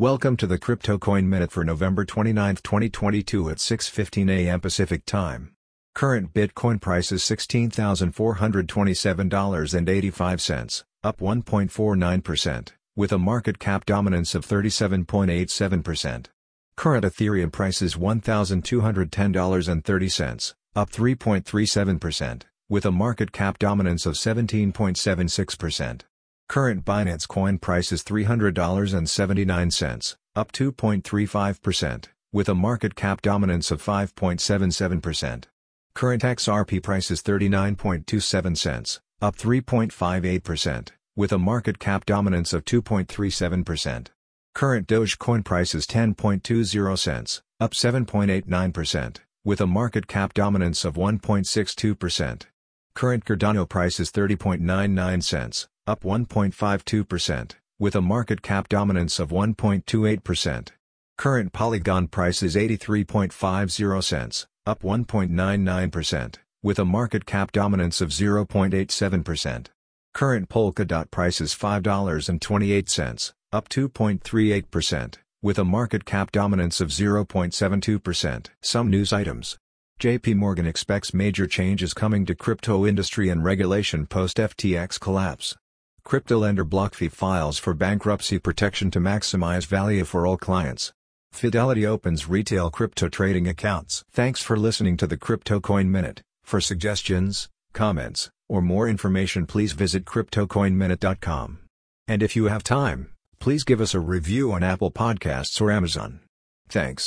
Welcome to the Crypto Coin Minute for November 29, 2022 at 6:15 a.m. Pacific Time. Current Bitcoin price is $16,427.85, up 1.49%, with a market cap dominance of 37.87%. Current Ethereum price is $1,210.30, up 3.37%, with a market cap dominance of 17.76%. Current Binance Coin price is $300.79, up 2.35%, with a market cap dominance of 5.77%. Current XRP price is 39.27 cents, up 3.58%, with a market cap dominance of 2.37%. Current Dogecoin price is 10.20 cents, up 7.89%, with a market cap dominance of 1.62%. Current Cardano price is 30.99 cents, up 1.52%, with a market cap dominance of 1.28%. Current Polygon price is 83.50 cents, up 1.99%, with a market cap dominance of 0.87%. Current Polkadot price is $5.28, up 2.38%, with a market cap dominance of 0.72%. Some news items. JP Morgan expects major changes coming to crypto industry and regulation post FTX collapse. Cryptolender BlockFi files for bankruptcy protection to maximize value for all clients. Fidelity opens retail crypto trading accounts. Thanks for listening to the Crypto Coin Minute. For suggestions, comments, or more information please visit cryptocoinminute.com. And if you have time, please give us a review on Apple Podcasts or Amazon. Thanks.